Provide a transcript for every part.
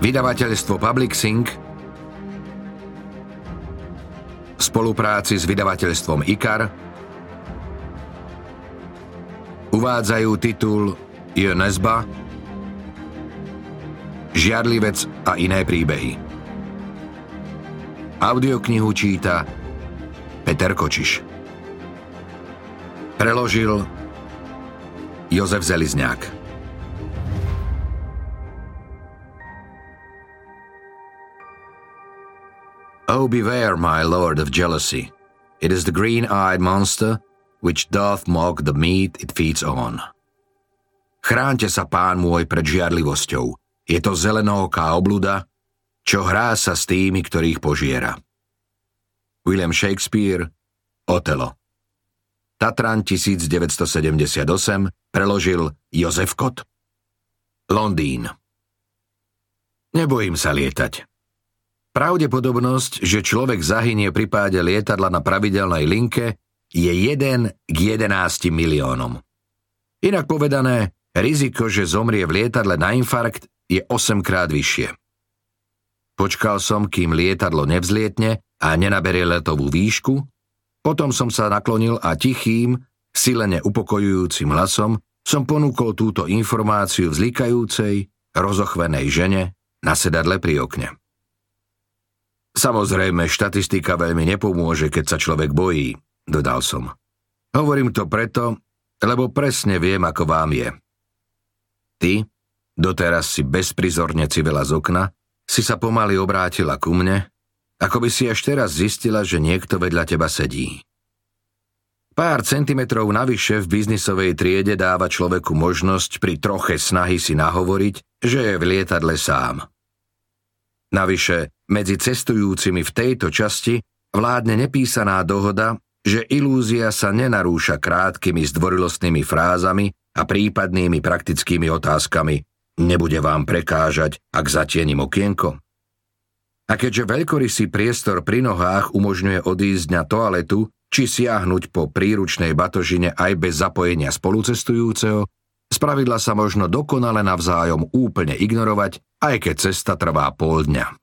Vydavateľstvo Public Sync v spolupráci s vydavateľstvom IKAR uvádzajú titul Je Nesba, Žiarlivec a iné príbehy. Audioknihu číta Peter Kočiš. Preložil Jozef Zelizňák. Oh, beware, my lord of jealousy. It is the green-eyed monster which doth mock the meat it feeds on. Chránte sa, pán môj, pred žiarlivosťou. Je to zelenooká obluda, čo hrá sa s tými, ktorých požiera. William Shakespeare, Otelo. Tatran 1978 preložil Jozef Kot. Londýn. Nebojím sa lietať. Pravdepodobnosť, že človek zahynie pri páde lietadla na pravidelnej linke je 1 k 11 miliónom. Inak povedané, riziko, že zomrie v lietadle na infarkt je 8 krát vyššie. Počkal som, kým lietadlo nevzlietne a nenaberie letovú výšku, potom som sa naklonil a tichým, silene upokojujúcim hlasom som ponúkol túto informáciu vzlikajúcej, rozochvenej žene na sedadle pri okne. Samozrejme, štatistika veľmi nepomôže, keď sa človek bojí, dodal som. Hovorím to preto, lebo presne viem, ako vám je. Ty, doteraz si bezprizorne civila z okna, si sa pomaly obrátila ku mne, ako by si až teraz zistila, že niekto vedľa teba sedí. Pár centimetrov navyše v biznisovej triede dáva človeku možnosť pri troche snahy si nahovoriť, že je v lietadle sám. Navyše, medzi cestujúcimi v tejto časti vládne nepísaná dohoda, že ilúzia sa nenarúša krátkými zdvorilostnými frázami a prípadnými praktickými otázkami. Nebude vám prekážať, ak zatienim okienko? A keďže veľkorysý priestor pri nohách umožňuje odísť na toaletu či siahnuť po príručnej batožine aj bez zapojenia spolucestujúceho, spravidla sa možno dokonale navzájom úplne ignorovať, aj keď cesta trvá pol dňa.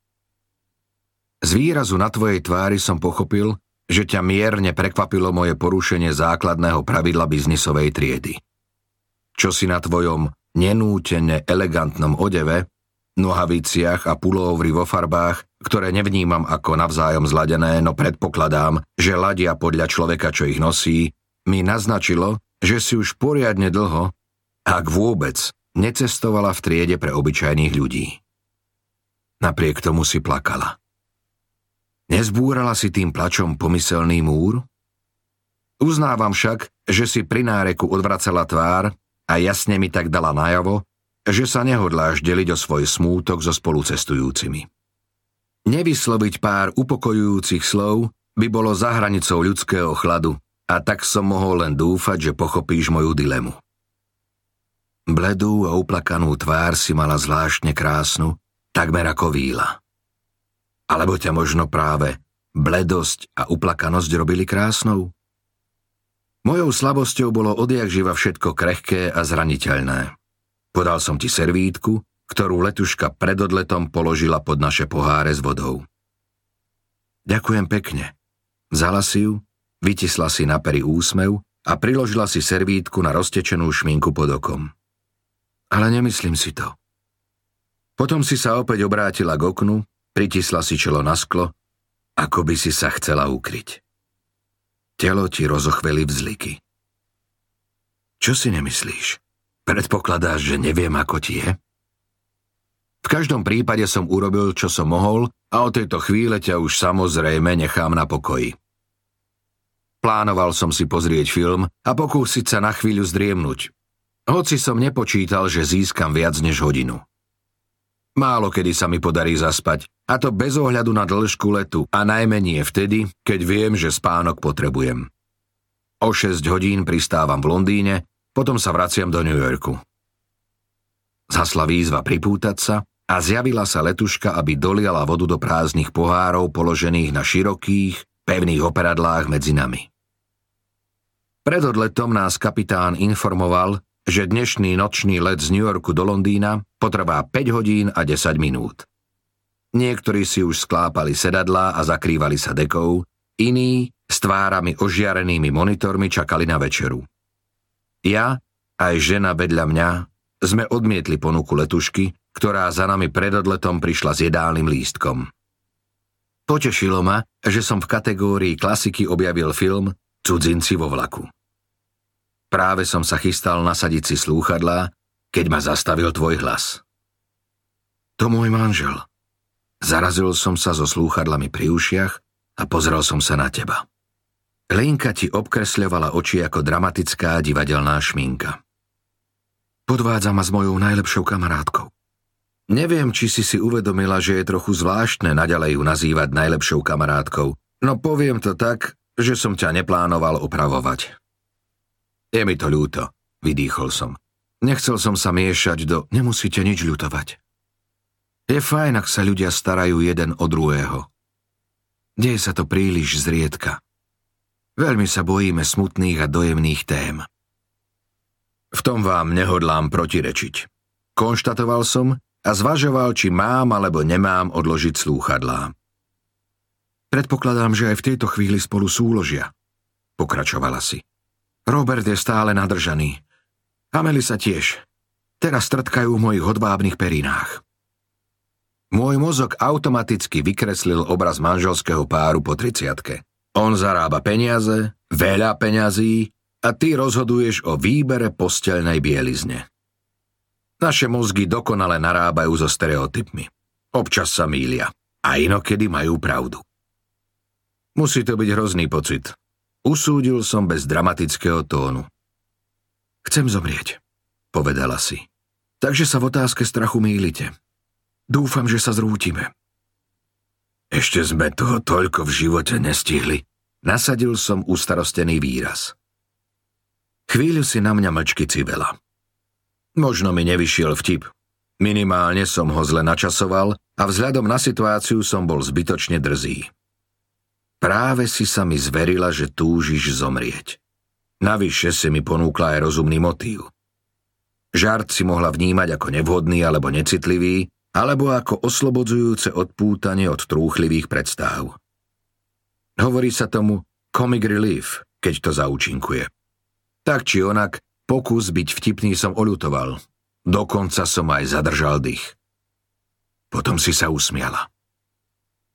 Z výrazu na tvojej tvári som pochopil, že ťa mierne prekvapilo moje porušenie základného pravidla biznisovej triedy. Čo si na tvojom nenútene elegantnom odeve, nohaviciach a pulóvri vo farbách, ktoré nevnímam ako navzájom zladené, no predpokladám, že ladia podľa človeka, čo ich nosí, mi naznačilo, že si už poriadne dlho, ak vôbec, necestovala v triede pre obyčajných ľudí. Napriek tomu si plakala. Nezbúrala si tým plačom pomyselný múr? Uznávam však, že si pri náreku odvracala tvár a jasne mi tak dala najavo, že sa nehodláš deliť o svoj smútok so spolucestujúcimi. Nevysloviť pár upokojujúcich slov by bolo za hranicou ľudského chladu a tak som mohol len dúfať, že pochopíš moju dilemu. Bledú a uplakanú tvár si mala zvláštne krásnu, takmer ako víla. Alebo ťa možno práve bledosť a uplakanosť robili krásnou? Mojou slabosťou bolo odjak živa všetko krehké a zraniteľné. Podal som ti servítku, ktorú letuška pred odletom položila pod naše poháre s vodou. Ďakujem pekne. Vzala si ju, vytisla si na pery úsmev a priložila si servítku na roztečenú šminku pod okom. Ale nemyslím si to. Potom si sa opäť obrátila k oknu Pritisla si čelo na sklo, ako by si sa chcela ukryť. Telo ti rozochveli vzliky. Čo si nemyslíš? Predpokladáš, že neviem, ako ti je? V každom prípade som urobil, čo som mohol a od tejto chvíle ťa už samozrejme nechám na pokoji. Plánoval som si pozrieť film a pokúsiť sa na chvíľu zdriemnúť. Hoci som nepočítal, že získam viac než hodinu. Málo kedy sa mi podarí zaspať, a to bez ohľadu na dĺžku letu a najmä nie vtedy, keď viem, že spánok potrebujem. O 6 hodín pristávam v Londýne, potom sa vraciam do New Yorku. Zasla výzva pripútať sa a zjavila sa letuška, aby doliala vodu do prázdnych pohárov položených na širokých, pevných operadlách medzi nami. Pred odletom nás kapitán informoval, že dnešný nočný let z New Yorku do Londýna potrvá 5 hodín a 10 minút. Niektorí si už sklápali sedadlá a zakrývali sa dekou, iní s tvárami ožiarenými monitormi čakali na večeru. Ja, aj žena vedľa mňa, sme odmietli ponuku letušky, ktorá za nami pred odletom prišla s jedálnym lístkom. Potešilo ma, že som v kategórii klasiky objavil film Cudzinci vo vlaku. Práve som sa chystal nasadiť si slúchadlá, keď ma zastavil tvoj hlas. To môj manžel. Zarazil som sa so slúchadlami pri ušiach a pozrel som sa na teba. Lenka ti obkresľovala oči ako dramatická divadelná šminka. Podvádza ma s mojou najlepšou kamarátkou. Neviem, či si si uvedomila, že je trochu zvláštne naďalej ju nazývať najlepšou kamarátkou, no poviem to tak, že som ťa neplánoval opravovať. Je mi to ľúto, vydýchol som. Nechcel som sa miešať do nemusíte nič ľutovať. Je fajn, ak sa ľudia starajú jeden o druhého. Deje sa to príliš zriedka. Veľmi sa bojíme smutných a dojemných tém. V tom vám nehodlám protirečiť. Konštatoval som a zvažoval, či mám alebo nemám odložiť slúchadlá. Predpokladám, že aj v tejto chvíli spolu súložia. Pokračovala si. Robert je stále nadržaný. A sa tiež. Teraz trtkajú v mojich hodvábnych perinách. Môj mozog automaticky vykreslil obraz manželského páru po triciatke. On zarába peniaze, veľa peňazí a ty rozhoduješ o výbere postelnej bielizne. Naše mozgy dokonale narábajú so stereotypmi. Občas sa mília a inokedy majú pravdu. Musí to byť hrozný pocit. Usúdil som bez dramatického tónu. Chcem zomrieť, povedala si. Takže sa v otázke strachu mýlite. Dúfam, že sa zrútime. Ešte sme toho toľko v živote nestihli. Nasadil som ustarostený výraz. Chvíľu si na mňa mlčky civela. Možno mi nevyšiel vtip. Minimálne som ho zle načasoval a vzhľadom na situáciu som bol zbytočne drzý. Práve si sa mi zverila, že túžiš zomrieť. Navyše si mi ponúkla aj rozumný motív. Žart si mohla vnímať ako nevhodný alebo necitlivý, alebo ako oslobodzujúce odpútanie od trúchlivých predstáv. Hovorí sa tomu comic relief, keď to zaučinkuje. Tak či onak, pokus byť vtipný som oľutoval. Dokonca som aj zadržal dých. Potom si sa usmiala.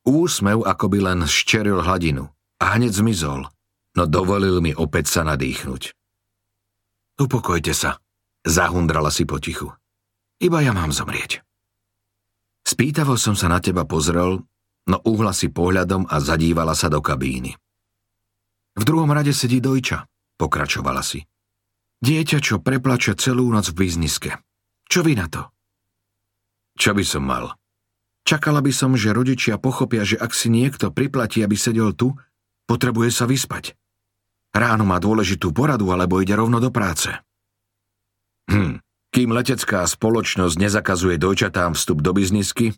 Úsmev akoby len ščeril hladinu a hneď zmizol, no dovolil mi opäť sa nadýchnuť. Upokojte sa, zahundrala si potichu. Iba ja mám zomrieť. Spýtavo som sa na teba pozrel, no uhla si pohľadom a zadívala sa do kabíny. V druhom rade sedí dojča, pokračovala si. Dieťa, čo preplače celú noc v bizniske. Čo vy na to? Čo by som mal? Čakala by som, že rodičia pochopia, že ak si niekto priplatí, aby sedel tu, potrebuje sa vyspať. Ráno má dôležitú poradu, alebo ide rovno do práce. Hm, kým letecká spoločnosť nezakazuje dojčatám vstup do biznisky,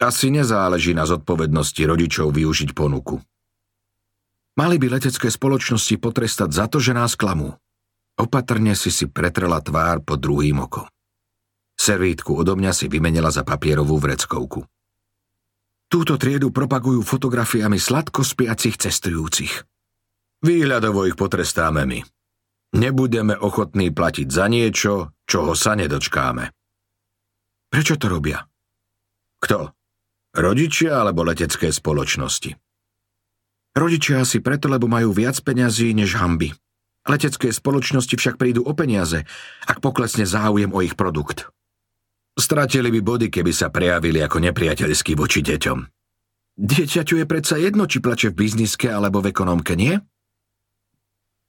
asi nezáleží na zodpovednosti rodičov využiť ponuku. Mali by letecké spoločnosti potrestať za to, že nás klamú. Opatrne si si pretrela tvár pod druhým okom. Servítku odo mňa si vymenila za papierovú vreckovku. Túto triedu propagujú fotografiami sladko spiacich cestujúcich. Výhľadovo ich potrestáme my. Nebudeme ochotní platiť za niečo, čoho sa nedočkáme. Prečo to robia? Kto? Rodičia alebo letecké spoločnosti? Rodičia asi preto, lebo majú viac peňazí než hamby. Letecké spoločnosti však prídu o peniaze, ak poklesne záujem o ich produkt. Stratili by body, keby sa prejavili ako nepriateľský voči deťom. Dieťaťu je predsa jedno, či plače v bizniske alebo v ekonomke, nie?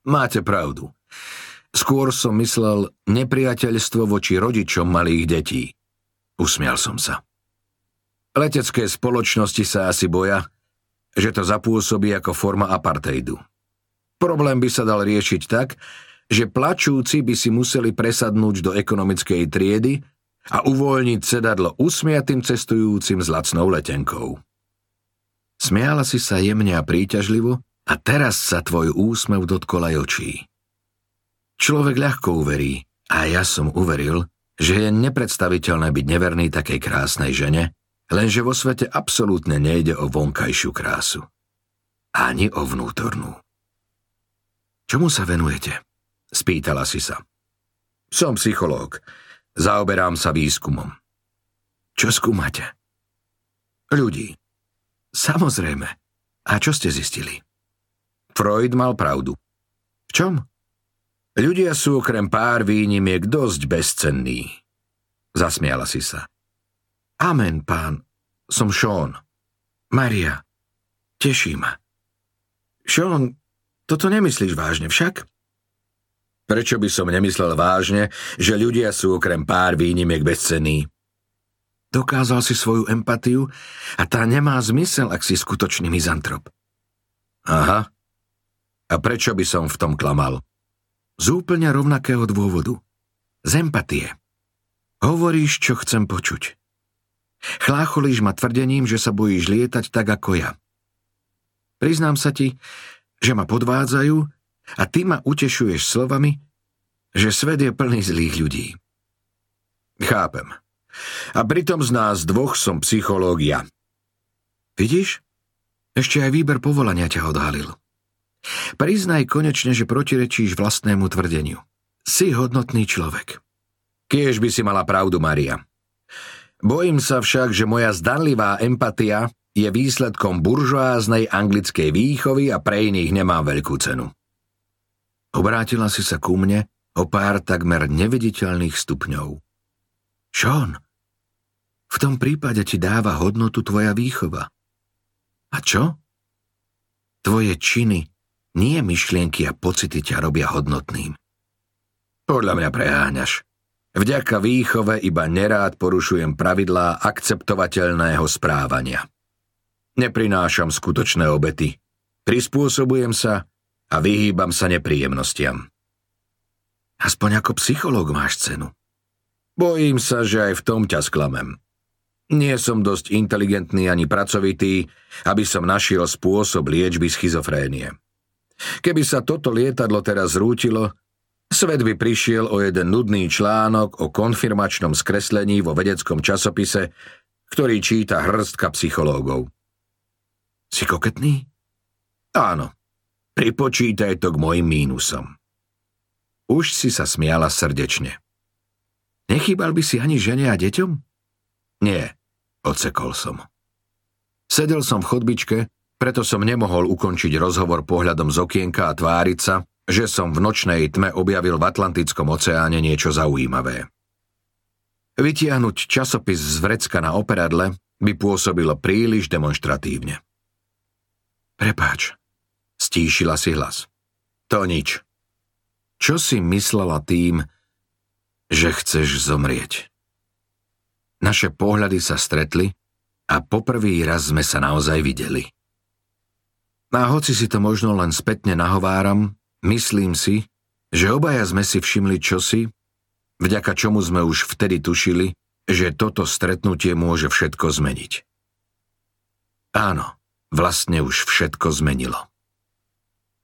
Máte pravdu. Skôr som myslel nepriateľstvo voči rodičom malých detí. Usmial som sa. Letecké spoločnosti sa asi boja, že to zapôsobí ako forma apartheidu. Problém by sa dal riešiť tak, že plačúci by si museli presadnúť do ekonomickej triedy a uvoľniť sedadlo usmiatým cestujúcim s lacnou letenkou. Smiala si sa jemne a príťažlivo a teraz sa tvoj úsmev dotkol aj očí. Človek ľahko uverí, A ja som uveril, že je nepredstaviteľné byť neverný takej krásnej žene, lenže vo svete absolútne nejde o vonkajšiu krásu. Ani o vnútornú. Čomu sa venujete? Spýtala si sa. Som psychológ. Zaoberám sa výskumom. Čo skúmate? Ľudí. Samozrejme. A čo ste zistili? Freud mal pravdu. V čom? Ľudia sú okrem pár výnimiek dosť bezcenní. Zasmiala si sa. Amen, pán. Som Sean. Maria. Teší ma. Sean, toto nemyslíš vážne však? Prečo by som nemyslel vážne, že ľudia sú okrem pár výnimiek bezcenní? Dokázal si svoju empatiu a tá nemá zmysel, ak si skutočný mizantrop. Aha. A prečo by som v tom klamal? Z úplne rovnakého dôvodu. Z empatie. Hovoríš, čo chcem počuť. Chlácholíš ma tvrdením, že sa bojíš lietať tak ako ja. Priznám sa ti, že ma podvádzajú a ty ma utešuješ slovami, že svet je plný zlých ľudí. Chápem. A pritom z nás dvoch som psychológia. Vidíš? Ešte aj výber povolania ťa odhalil. Priznaj konečne, že protirečíš vlastnému tvrdeniu. Si hodnotný človek. Kiež by si mala pravdu, Maria. Bojím sa však, že moja zdanlivá empatia je výsledkom buržoáznej anglickej výchovy a pre iných nemá veľkú cenu. Obrátila si sa ku mne o pár takmer neviditeľných stupňov. Sean, v tom prípade ti dáva hodnotu tvoja výchova. A čo? Tvoje činy nie myšlienky a pocity ťa robia hodnotným. Podľa mňa preháňaš. Vďaka výchove iba nerád porušujem pravidlá akceptovateľného správania. Neprinášam skutočné obety. Prispôsobujem sa a vyhýbam sa nepríjemnostiam. Aspoň ako psychológ máš cenu. Bojím sa, že aj v tom ťa sklamem. Nie som dosť inteligentný ani pracovitý, aby som našiel spôsob liečby schizofrénie. Keby sa toto lietadlo teraz zrútilo, svet by prišiel o jeden nudný článok o konfirmačnom skreslení vo vedeckom časopise, ktorý číta hrstka psychológov. Si koketný? Áno. Pripočítaj to k mojim mínusom. Už si sa smiala srdečne. Nechýbal by si ani žene a deťom? Nie, odsekol som. Sedel som v chodbičke preto som nemohol ukončiť rozhovor pohľadom z okienka a tváriť sa, že som v nočnej tme objavil v Atlantickom oceáne niečo zaujímavé. Vytiahnuť časopis z vrecka na operadle by pôsobilo príliš demonstratívne. Prepáč, stíšila si hlas. To nič. Čo si myslela tým, že chceš zomrieť? Naše pohľady sa stretli a poprvý raz sme sa naozaj videli. A hoci si to možno len spätne nahováram, myslím si, že obaja sme si všimli čosi, vďaka čomu sme už vtedy tušili, že toto stretnutie môže všetko zmeniť. Áno, vlastne už všetko zmenilo.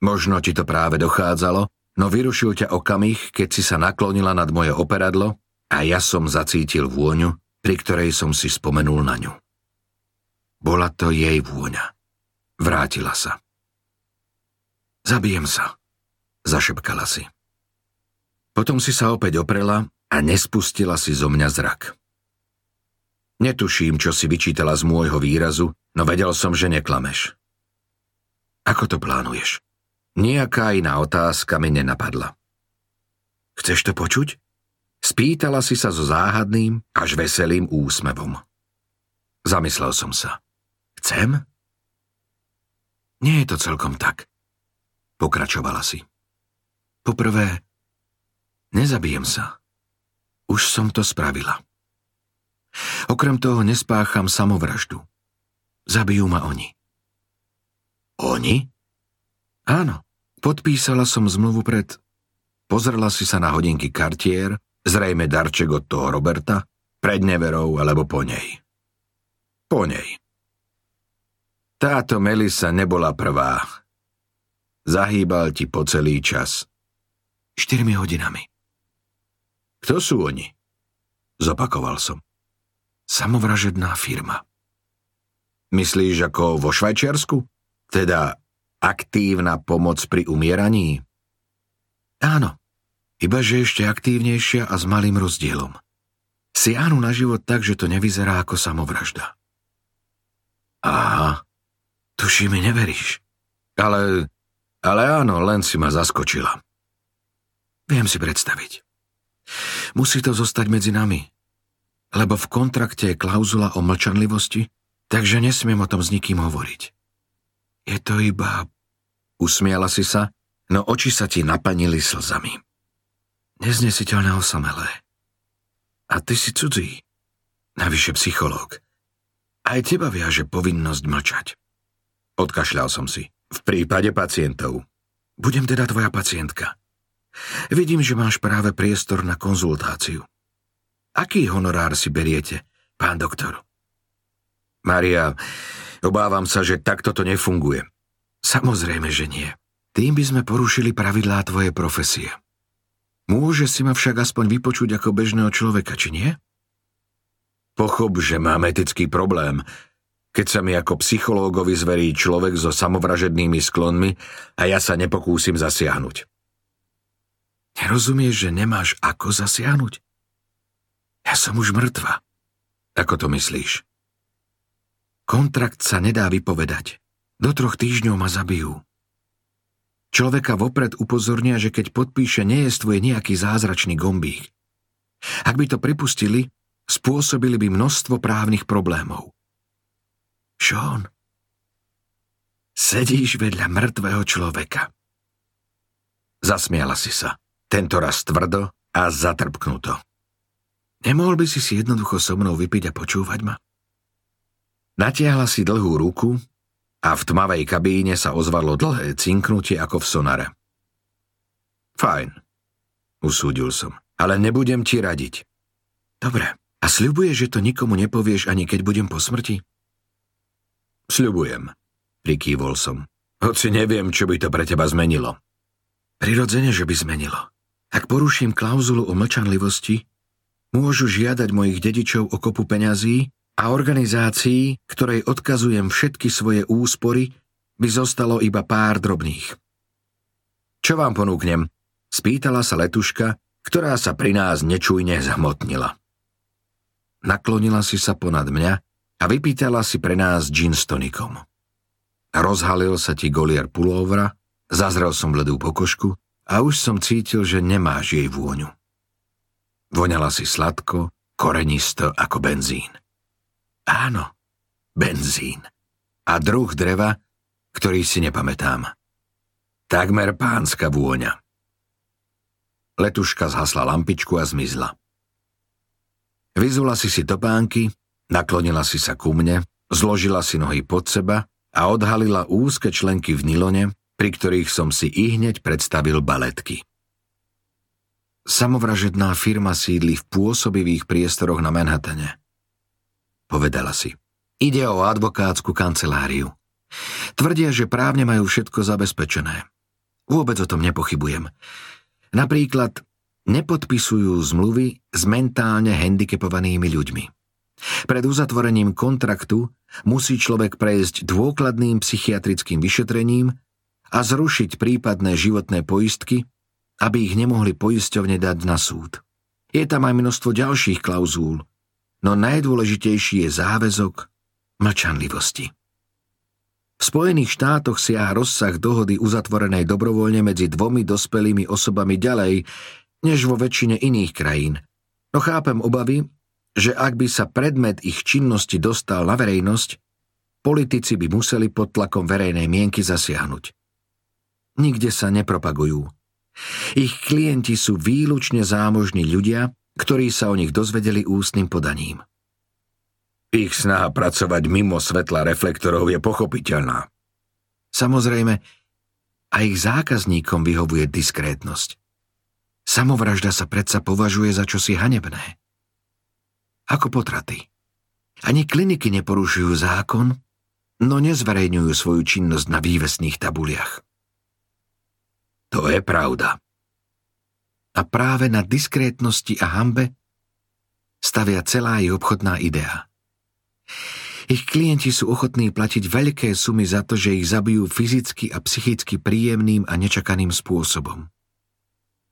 Možno ti to práve dochádzalo, no vyrušil ťa okamih, keď si sa naklonila nad moje operadlo a ja som zacítil vôňu, pri ktorej som si spomenul na ňu. Bola to jej vôňa. Vrátila sa. Zabijem sa, zašepkala si. Potom si sa opäť oprela a nespustila si zo mňa zrak. Netuším, čo si vyčítala z môjho výrazu, no vedel som, že neklameš. Ako to plánuješ? Nijaká iná otázka mi nenapadla. Chceš to počuť? Spýtala si sa so záhadným, až veselým úsmevom. Zamyslel som sa. Chcem? Nie je to celkom tak. Pokračovala si. Poprvé, nezabijem sa. Už som to spravila. Okrem toho nespácham samovraždu. Zabijú ma oni. Oni? Áno. Podpísala som zmluvu pred... Pozrela si sa na hodinky Cartier, zrejme darček od toho Roberta, pred neverou alebo po nej. Po nej. Táto Melisa nebola prvá. Zahýbal ti po celý čas. Štyrmi hodinami. Kto sú oni? Zopakoval som. Samovražedná firma. Myslíš ako vo Švajčiarsku? Teda aktívna pomoc pri umieraní? Áno, iba že ešte aktívnejšia a s malým rozdielom. Siahnu na život tak, že to nevyzerá ako samovražda. Aha, tuši mi neveríš. Ale, ale áno, len si ma zaskočila. Viem si predstaviť. Musí to zostať medzi nami, lebo v kontrakte je klauzula o mlčanlivosti, takže nesmiem o tom s nikým hovoriť. Je to iba... Usmiala si sa, no oči sa ti napanili slzami. Neznesiteľné osamelé. A ty si cudzí. Navyše psychológ. Aj teba viaže povinnosť mlčať. Odkašľal som si. V prípade pacientov. Budem teda tvoja pacientka. Vidím, že máš práve priestor na konzultáciu. Aký honorár si beriete, pán doktor? Maria, obávam sa, že takto to nefunguje. Samozrejme, že nie. Tým by sme porušili pravidlá tvojej profesie. Môže si ma však aspoň vypočuť ako bežného človeka, či nie? Pochop, že mám etický problém, keď sa mi ako psychológovi zverí človek so samovražednými sklonmi a ja sa nepokúsim zasiahnuť. Nerozumieš, že nemáš ako zasiahnuť? Ja som už mŕtva. Ako to myslíš? Kontrakt sa nedá vypovedať. Do troch týždňov ma zabijú. Človeka vopred upozornia, že keď podpíše, nejestvuje nejaký zázračný gombík. Ak by to pripustili, spôsobili by množstvo právnych problémov. Sean, sedíš vedľa mŕtvého človeka. Zasmiala si sa, tento raz tvrdo a zatrpknuto. Nemohol by si si jednoducho so mnou vypiť a počúvať ma? Natiahla si dlhú ruku a v tmavej kabíne sa ozvalo dlhé cinknutie ako v sonare. Fajn, usúdil som, ale nebudem ti radiť. Dobre, a sľubuješ, že to nikomu nepovieš ani keď budem po smrti? Sľubujem, prikývol som. Hoci neviem, čo by to pre teba zmenilo. Prirodzene, že by zmenilo. Ak poruším klauzulu o mlčanlivosti, môžu žiadať mojich dedičov o kopu peňazí a organizácií, ktorej odkazujem všetky svoje úspory, by zostalo iba pár drobných. Čo vám ponúknem? Spýtala sa letuška, ktorá sa pri nás nečujne zhmotnila. Naklonila si sa ponad mňa a vypýtala si pre nás gin s tonikom. Rozhalil sa ti golier pulóvra, zazrel som bledú pokožku a už som cítil, že nemáš jej vôňu. Voňala si sladko, korenisto ako benzín. Áno, benzín. A druh dreva, ktorý si nepamätám. Takmer pánska vôňa. Letuška zhasla lampičku a zmizla. Vyzula si si topánky, naklonila si sa ku mne, zložila si nohy pod seba a odhalila úzke členky v nilone, pri ktorých som si i hneď predstavil baletky. Samovražedná firma sídli v pôsobivých priestoroch na Manhattane. Povedala si. Ide o advokátsku kanceláriu. Tvrdia, že právne majú všetko zabezpečené. Vôbec o tom nepochybujem. Napríklad nepodpisujú zmluvy s mentálne handicapovanými ľuďmi. Pred uzatvorením kontraktu musí človek prejsť dôkladným psychiatrickým vyšetrením a zrušiť prípadné životné poistky, aby ich nemohli poisťovne dať na súd. Je tam aj množstvo ďalších klauzúl, no najdôležitejší je záväzok mlčanlivosti. V Spojených štátoch siaha rozsah dohody uzatvorenej dobrovoľne medzi dvomi dospelými osobami ďalej, než vo väčšine iných krajín. No chápem obavy, že ak by sa predmet ich činnosti dostal na verejnosť, politici by museli pod tlakom verejnej mienky zasiahnuť. Nikde sa nepropagujú ich klienti sú výlučne zámožní ľudia, ktorí sa o nich dozvedeli ústnym podaním. Ich snaha pracovať mimo svetla reflektorov je pochopiteľná. Samozrejme, a ich zákazníkom vyhovuje diskrétnosť. Samovražda sa predsa považuje za čosi hanebné. Ako potraty. Ani kliniky neporušujú zákon, no nezverejňujú svoju činnosť na vývesných tabuliach. To je pravda. A práve na diskrétnosti a hambe stavia celá jej obchodná idea. Ich klienti sú ochotní platiť veľké sumy za to, že ich zabijú fyzicky a psychicky príjemným a nečakaným spôsobom.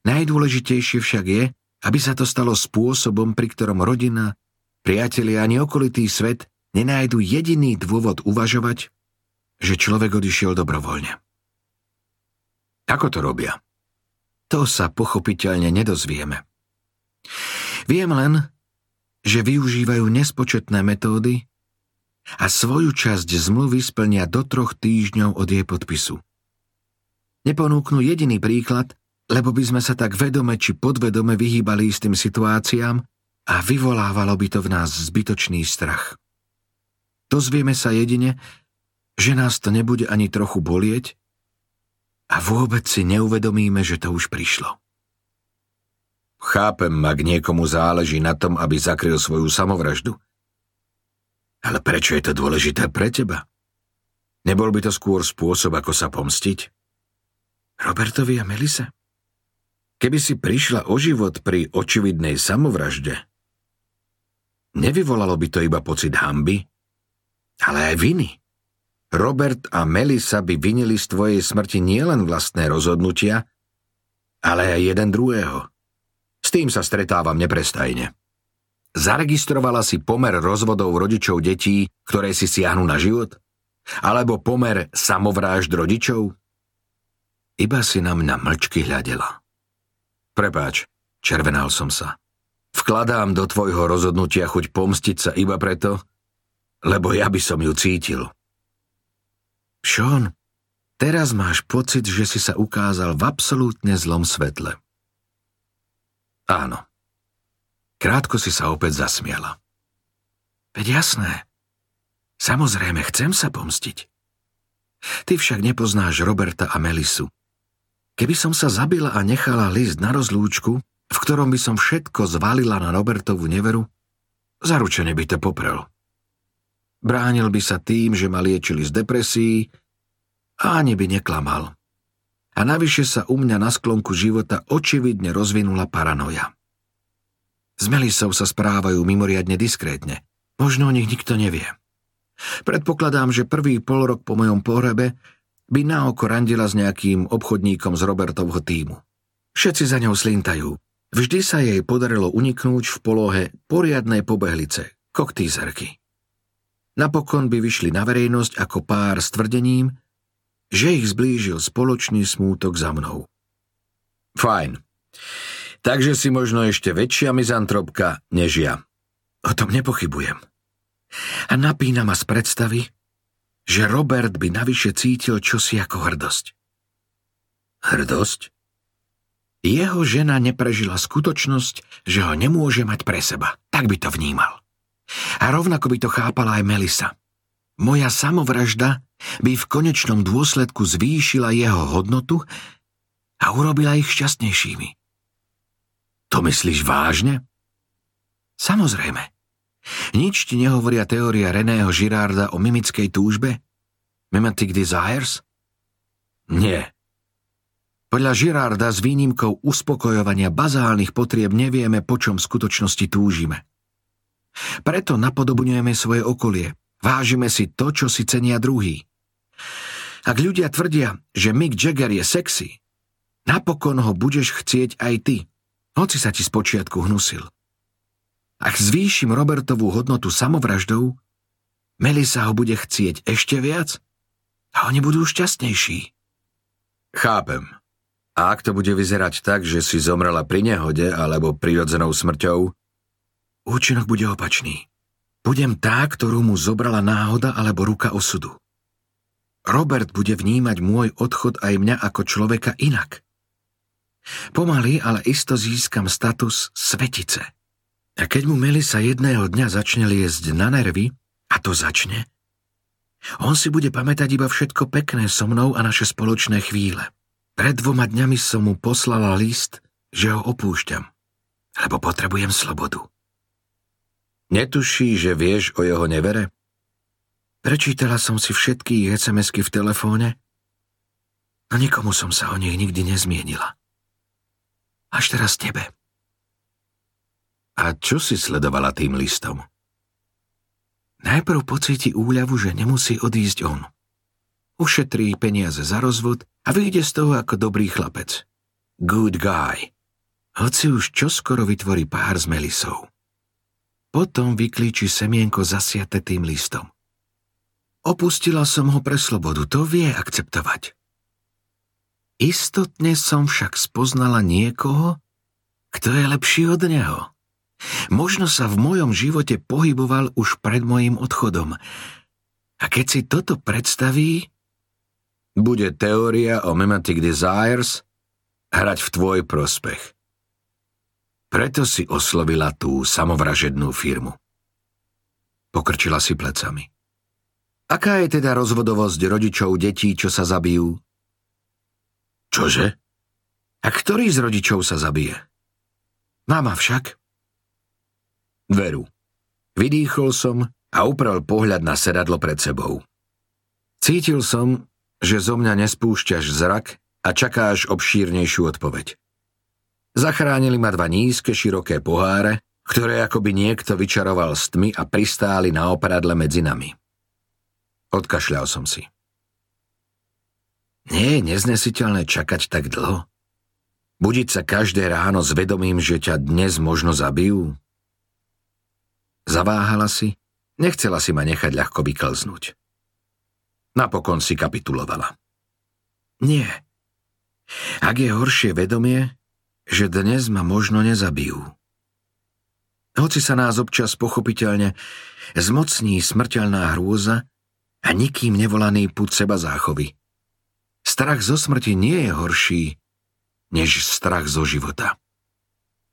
Najdôležitejšie však je, aby sa to stalo spôsobom, pri ktorom rodina, priatelia ani okolitý svet nenájdu jediný dôvod uvažovať, že človek odišiel dobrovoľne. Ako to robia? To sa pochopiteľne nedozvieme. Viem len, že využívajú nespočetné metódy a svoju časť zmluvy splnia do troch týždňov od jej podpisu. Neponúknu jediný príklad, lebo by sme sa tak vedome či podvedome vyhýbali istým situáciám a vyvolávalo by to v nás zbytočný strach. Dozvieme sa jedine, že nás to nebude ani trochu bolieť a vôbec si neuvedomíme, že to už prišlo. Chápem, ak niekomu záleží na tom, aby zakryl svoju samovraždu. Ale prečo je to dôležité pre teba? Nebol by to skôr spôsob, ako sa pomstiť? Robertovi a Melise? Keby si prišla o život pri očividnej samovražde, nevyvolalo by to iba pocit hamby, ale aj viny. Robert a Melisa by vinili z tvojej smrti nielen vlastné rozhodnutia, ale aj jeden druhého. S tým sa stretávam neprestajne. Zaregistrovala si pomer rozvodov rodičov detí, ktoré si siahnu na život? Alebo pomer samovrážd rodičov? Iba si na mňa mlčky hľadela. Prepáč, červenal som sa. Vkladám do tvojho rozhodnutia chuť pomstiť sa iba preto, lebo ja by som ju cítil. Sean, teraz máš pocit, že si sa ukázal v absolútne zlom svetle. Áno. Krátko si sa opäť zasmiela. Veď jasné. Samozrejme, chcem sa pomstiť. Ty však nepoznáš Roberta a Melisu. Keby som sa zabila a nechala list na rozlúčku, v ktorom by som všetko zvalila na Robertovu neveru, zaručene by to poprel. Bránil by sa tým, že ma liečili z depresí a ani by neklamal. A navyše sa u mňa na sklonku života očividne rozvinula paranoja. S Melisou sa správajú mimoriadne diskrétne. Možno o nich nikto nevie. Predpokladám, že prvý pol rok po mojom pohrebe by na oko randila s nejakým obchodníkom z Robertovho týmu. Všetci za ňou slintajú. Vždy sa jej podarilo uniknúť v polohe poriadnej pobehlice, koktízerky napokon by vyšli na verejnosť ako pár s tvrdením, že ich zblížil spoločný smútok za mnou. Fajn. Takže si možno ešte väčšia mizantropka než ja. O tom nepochybujem. A napína ma z predstavy, že Robert by navyše cítil čosi ako hrdosť. Hrdosť? Jeho žena neprežila skutočnosť, že ho nemôže mať pre seba. Tak by to vnímal. A rovnako by to chápala aj Melisa. Moja samovražda by v konečnom dôsledku zvýšila jeho hodnotu a urobila ich šťastnejšími. To myslíš vážne? Samozrejme. Nič ti nehovoria teória Reného Girarda o mimickej túžbe? Mimetic desires? Nie. Podľa Girarda s výnimkou uspokojovania bazálnych potrieb nevieme, po čom v skutočnosti túžime. Preto napodobňujeme svoje okolie. Vážime si to, čo si cenia druhý. Ak ľudia tvrdia, že Mick Jagger je sexy, napokon ho budeš chcieť aj ty, hoci sa ti spočiatku hnusil. Ak zvýšim Robertovú hodnotu samovraždou, Melisa ho bude chcieť ešte viac a oni budú šťastnejší. Chápem. A ak to bude vyzerať tak, že si zomrela pri nehode alebo prirodzenou smrťou, Účinok bude opačný. Budem tá, ktorú mu zobrala náhoda alebo ruka osudu. Robert bude vnímať môj odchod aj mňa ako človeka inak. Pomaly, ale isto získam status svetice. A keď mu Melisa jedného dňa začne liesť na nervy, a to začne, on si bude pamätať iba všetko pekné so mnou a naše spoločné chvíle. Pred dvoma dňami som mu poslala list, že ho opúšťam, lebo potrebujem slobodu. Netuší, že vieš o jeho nevere? Prečítala som si všetky SMS-ky v telefóne a nikomu som sa o nich nikdy nezmienila. až teraz tebe. A čo si sledovala tým listom? Najprv pocíti úľavu, že nemusí odísť on. Ušetrí peniaze za rozvod a vyjde z toho ako dobrý chlapec. Good guy. Hoci už čoskoro vytvorí pár s Melisou. Potom vyklíči semienko zasiate tým listom. Opustila som ho pre slobodu, to vie akceptovať. Istotne som však spoznala niekoho, kto je lepší od neho. Možno sa v mojom živote pohyboval už pred mojim odchodom. A keď si toto predstaví... Bude teória o Mematic Desires hrať v tvoj prospech. Preto si oslovila tú samovražednú firmu. Pokrčila si plecami. Aká je teda rozvodovosť rodičov detí, čo sa zabijú? Čože? A ktorý z rodičov sa zabije? Mama však. Veru. Vydýchol som a uprel pohľad na sedadlo pred sebou. Cítil som, že zo mňa nespúšťaš zrak a čakáš obšírnejšiu odpoveď. Zachránili ma dva nízke, široké poháre, ktoré akoby niekto vyčaroval s tmy a pristáli na opradle medzi nami. Odkašľal som si. Nie je neznesiteľné čakať tak dlho. Budiť sa každé ráno s vedomím, že ťa dnes možno zabijú? Zaváhala si, nechcela si ma nechať ľahko vyklznúť. Napokon si kapitulovala. Nie. Ak je horšie vedomie, že dnes ma možno nezabijú. Hoci sa nás občas pochopiteľne zmocní smrteľná hrôza a nikým nevolaný put seba záchovy. Strach zo smrti nie je horší, než strach zo života.